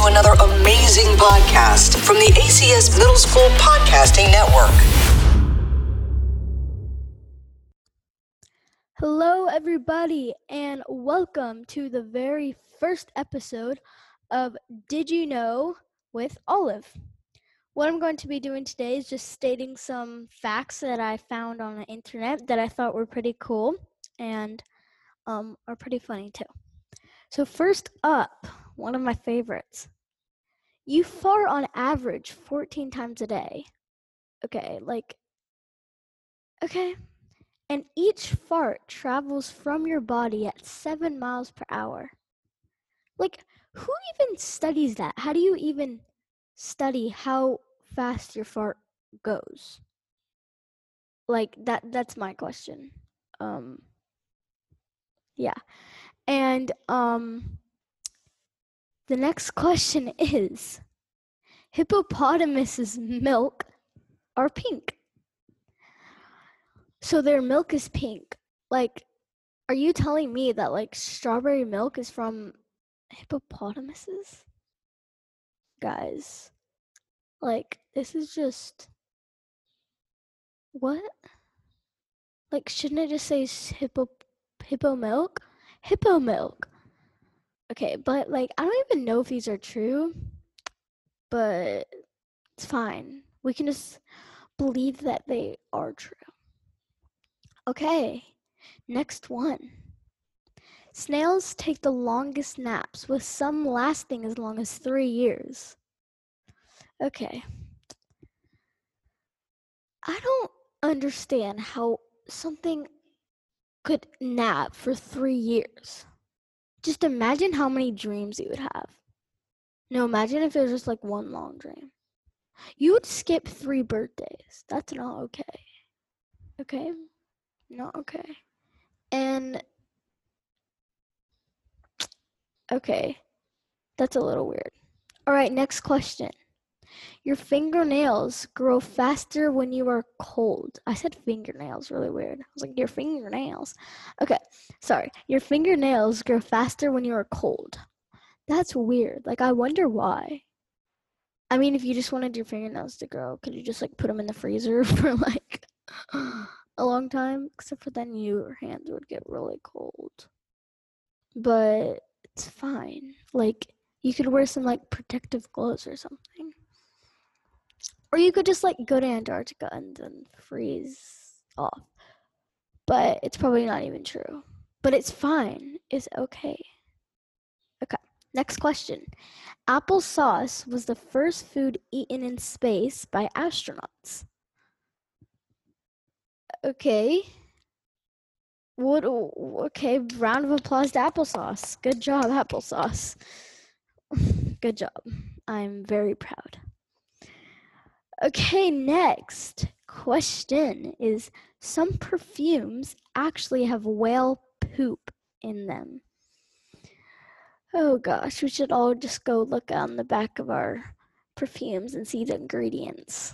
to another amazing podcast from the ACS Middle School Podcasting Network. Hello, everybody, and welcome to the very first episode of Did You Know with Olive. What I'm going to be doing today is just stating some facts that I found on the internet that I thought were pretty cool and um, are pretty funny too. So, first up, one of my favorites. You fart on average 14 times a day. Okay, like, okay. And each fart travels from your body at seven miles per hour. Like, who even studies that? How do you even study how fast your fart goes? Like that that's my question. Um yeah. And um, the next question is hippopotamuses' milk are pink. So their milk is pink. Like, are you telling me that like strawberry milk is from hippopotamuses? Guys, like, this is just. What? Like, shouldn't it just say hippo, hippo milk? hippo milk. Okay, but like I don't even know if these are true, but it's fine. We can just believe that they are true. Okay, next one. Snails take the longest naps, with some lasting as long as three years. Okay. I don't understand how something could nap for three years. Just imagine how many dreams you would have. No, imagine if it was just like one long dream. You would skip three birthdays. That's not okay. Okay? Not okay. And okay. That's a little weird. All right, next question. Your fingernails grow faster when you are cold. I said fingernails really weird. I was like, your fingernails. Okay, sorry. Your fingernails grow faster when you are cold. That's weird. Like, I wonder why. I mean, if you just wanted your fingernails to grow, could you just like put them in the freezer for like a long time? Except for then your hands would get really cold. But it's fine. Like, you could wear some like protective clothes or something. Or you could just like go to Antarctica and then freeze off. But it's probably not even true. But it's fine. It's okay. Okay. Next question. Applesauce was the first food eaten in space by astronauts. Okay. What okay, round of applause to applesauce. Good job, applesauce. Good job. I'm very proud. Okay, next question is some perfumes actually have whale poop in them. Oh gosh, we should all just go look on the back of our perfumes and see the ingredients.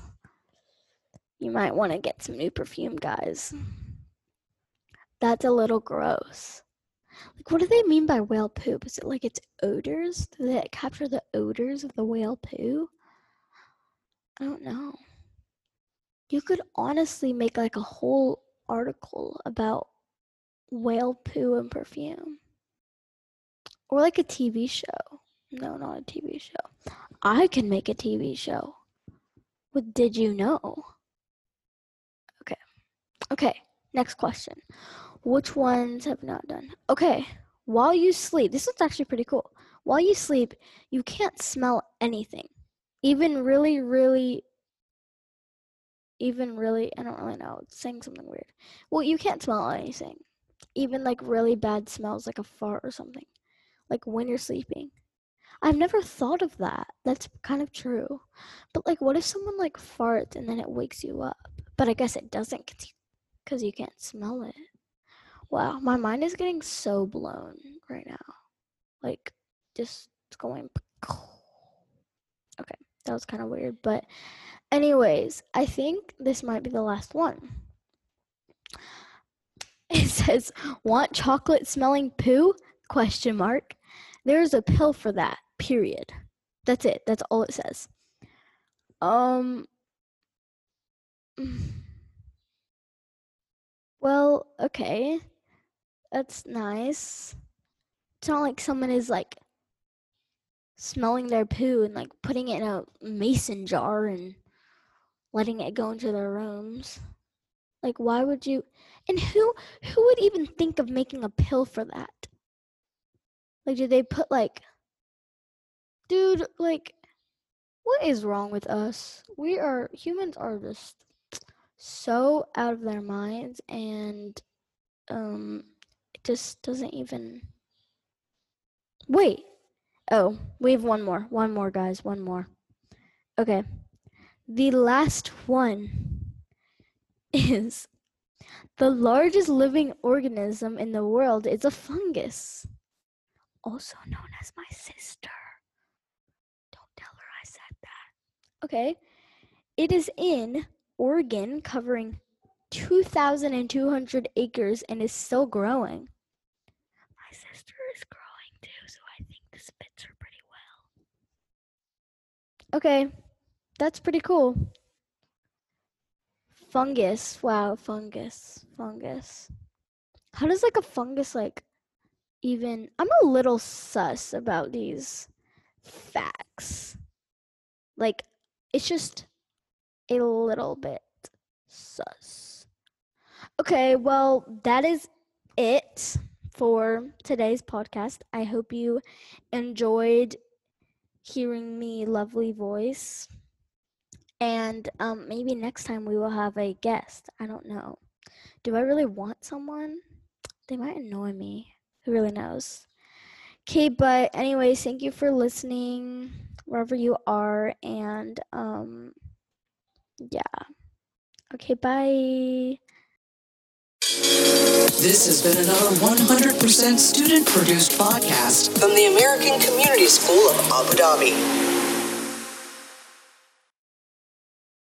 You might want to get some new perfume, guys. That's a little gross. Like, what do they mean by whale poop? Is it like its odors? Do they capture the odors of the whale poo? I don't know. You could honestly make like a whole article about whale poo and perfume. Or like a TV show. No, not a TV show. I can make a TV show with Did You Know? Okay. Okay, next question. Which ones have not done? Okay, while you sleep, this is actually pretty cool. While you sleep, you can't smell anything even really, really, even really, I don't really know, it's saying something weird. Well, you can't smell anything. Even like really bad smells, like a fart or something, like when you're sleeping. I've never thought of that. That's kind of true. But like, what if someone like farts and then it wakes you up? But I guess it doesn't because you can't smell it. Wow, my mind is getting so blown right now. Like, just going. Okay. That was kind of weird, but anyways, I think this might be the last one. It says, "Want chocolate smelling poo?" question mark. There is a pill for that. Period. That's it. That's all it says. Um. Well, okay. That's nice. It's not like someone is like smelling their poo and like putting it in a mason jar and letting it go into their rooms. Like why would you and who who would even think of making a pill for that? Like did they put like dude, like what is wrong with us? We are humans are just so out of their minds and um it just doesn't even Wait. Oh, we have one more. One more, guys. One more. Okay. The last one is the largest living organism in the world is a fungus, also known as my sister. Don't tell her I said that. Okay. It is in Oregon, covering 2,200 acres and is still growing. My sister is growing too, so I think this fits her pretty well. Okay, that's pretty cool. Fungus. Wow, fungus. Fungus. How does like a fungus like even I'm a little sus about these facts. Like it's just a little bit sus. Okay, well, that is it for today's podcast. I hope you enjoyed hearing me lovely voice. And um, maybe next time we will have a guest. I don't know. Do I really want someone? They might annoy me. Who really knows? Okay, but anyways, thank you for listening wherever you are. And um, yeah. Okay, bye. This has been another 100% student produced podcast from the American Community School of Abu Dhabi.